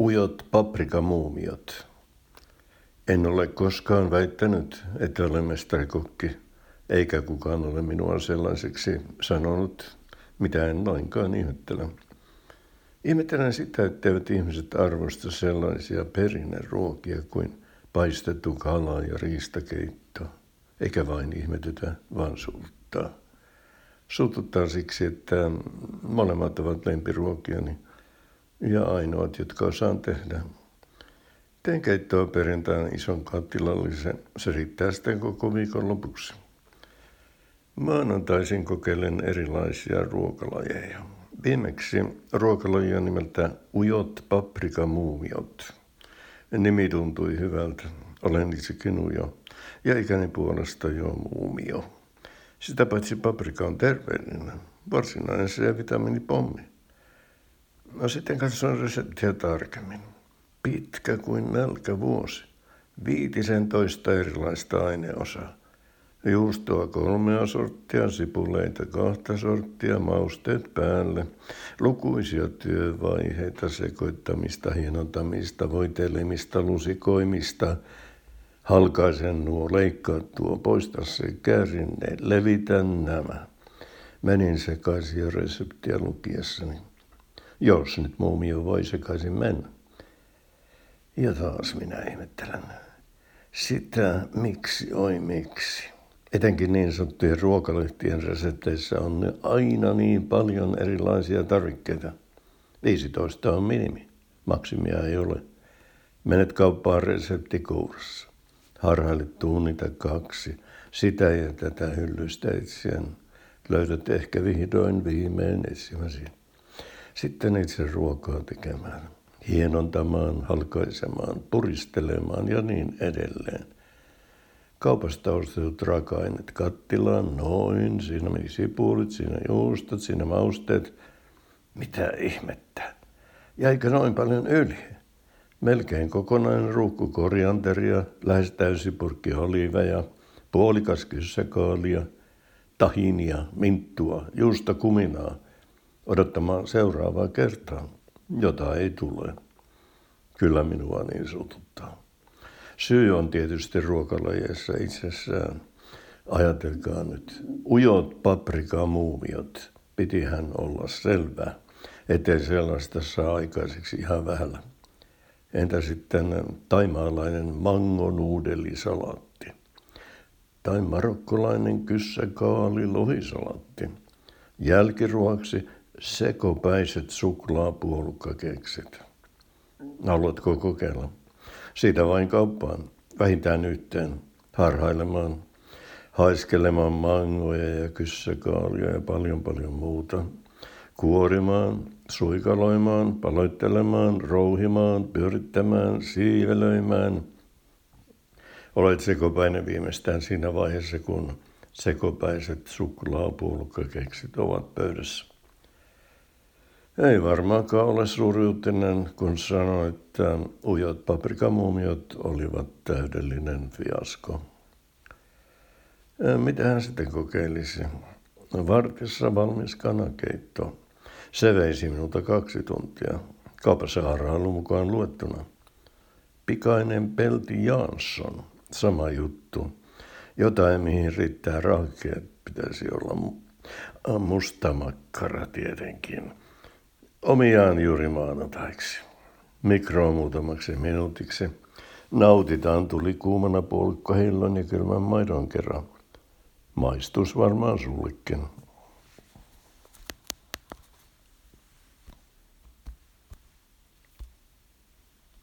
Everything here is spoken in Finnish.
Ujot paprikamuumiot. En ole koskaan väittänyt, että olen mestarikokki, eikä kukaan ole minua sellaiseksi sanonut, mitä en lainkaan ihmettele. Ihmettelen sitä, etteivät ihmiset arvosta sellaisia perinneruokia kuin paistettu kala ja riistakeitto, eikä vain ihmetytä, vaan suuttaa. Suututtaa siksi, että molemmat ovat lempiruokiani ja ainoat, jotka osaan tehdä. Teen keittoa perjantaina ison kattilallisen. Se riittää sitten koko viikon lopuksi. Maanantaisin kokeilen erilaisia ruokalajeja. Viimeksi ruokalajia nimeltä ujot paprikamuumiot. Nimi tuntui hyvältä. Olen itsekin ujo. Ja ikäni puolesta jo muumio. Sitä paitsi paprika on terveellinen. Varsinainen C-vitamiinipommi. No sitten katson reseptiä tarkemmin. Pitkä kuin nälkävuosi. Viitisen toista erilaista aineosaa. Juustoa kolmea sorttia, sipuleita kahta sorttia, mausteet päälle, lukuisia työvaiheita, sekoittamista, hienontamista, voitelemista, lusikoimista, halkaisen nuo, leikkaa tuo, poista se käärinne, levitä nämä. Menin sekaisin reseptiä lukiessani. Jos nyt muumio voi sekaisin mennä. Ja taas minä ihmettelen. Sitä miksi, oi miksi. Etenkin niin sanottujen ruokalehtien resepteissä on aina niin paljon erilaisia tarvikkeita. 15 on minimi. Maksimia ei ole. Menet kauppaan reseptikourassa. Harhailet tunnita kaksi. Sitä ja tätä hyllystä etsien. Löydät ehkä vihdoin viimein etsimäsi. Sitten itse ruokaa tekemään, hienontamaan, halkaisemaan, puristelemaan ja niin edelleen. Kaupasta ostetut raaka-aineet kattilaan, noin, siinä meni sipulit, siinä juustot, siinä mausteet. Mitä ihmettä? Jäikö noin paljon yli? Melkein kokonainen ruukku korianteria, lähes täysi purkki oliveja, puolikas kyssäkaalia, tahinia, minttua, juusta kuminaa – odottamaan seuraavaa kertaa, jota ei tule. Kyllä minua niin suututtaa. Syy on tietysti ruokalajeissa itsessään. Ajatelkaa nyt, ujot paprikamuumiot, pitihän olla selvää, ettei sellaista saa aikaiseksi ihan vähällä. Entä sitten taimaalainen mangonuudelisalaatti? Tai marokkolainen kyssäkaali lohisalaatti? Jälkiruoksi sekopäiset suklaapuolukkakeksit. Haluatko kokeilla? Siitä vain kauppaan, vähintään yhteen, harhailemaan, haiskelemaan mangoja ja kyssäkaalia ja paljon paljon muuta. Kuorimaan, suikaloimaan, paloittelemaan, rouhimaan, pyörittämään, siivelöimään. Olet sekopäinen viimeistään siinä vaiheessa, kun sekopäiset suklaapuolukkakeksit ovat pöydässä. Ei varmaankaan ole suuri uutinen, kun sanoin, että ujot paprikamuumiot olivat täydellinen fiasko. Mitä hän sitten kokeilisi? Vartissa valmis kanakeitto. Se veisi minulta kaksi tuntia. Kaupassa harhailu mukaan luettuna. Pikainen Pelti Jansson. Sama juttu. Jotain, mihin riittää rahkeet, pitäisi olla mustamakkara tietenkin. Omiaan juuri maanantaiksi. Mikroon muutamaksi minuutiksi. Nautitaan tuli kuumana puolikkohillon ja kylmän maidon kerran. Maistus varmaan sullekin.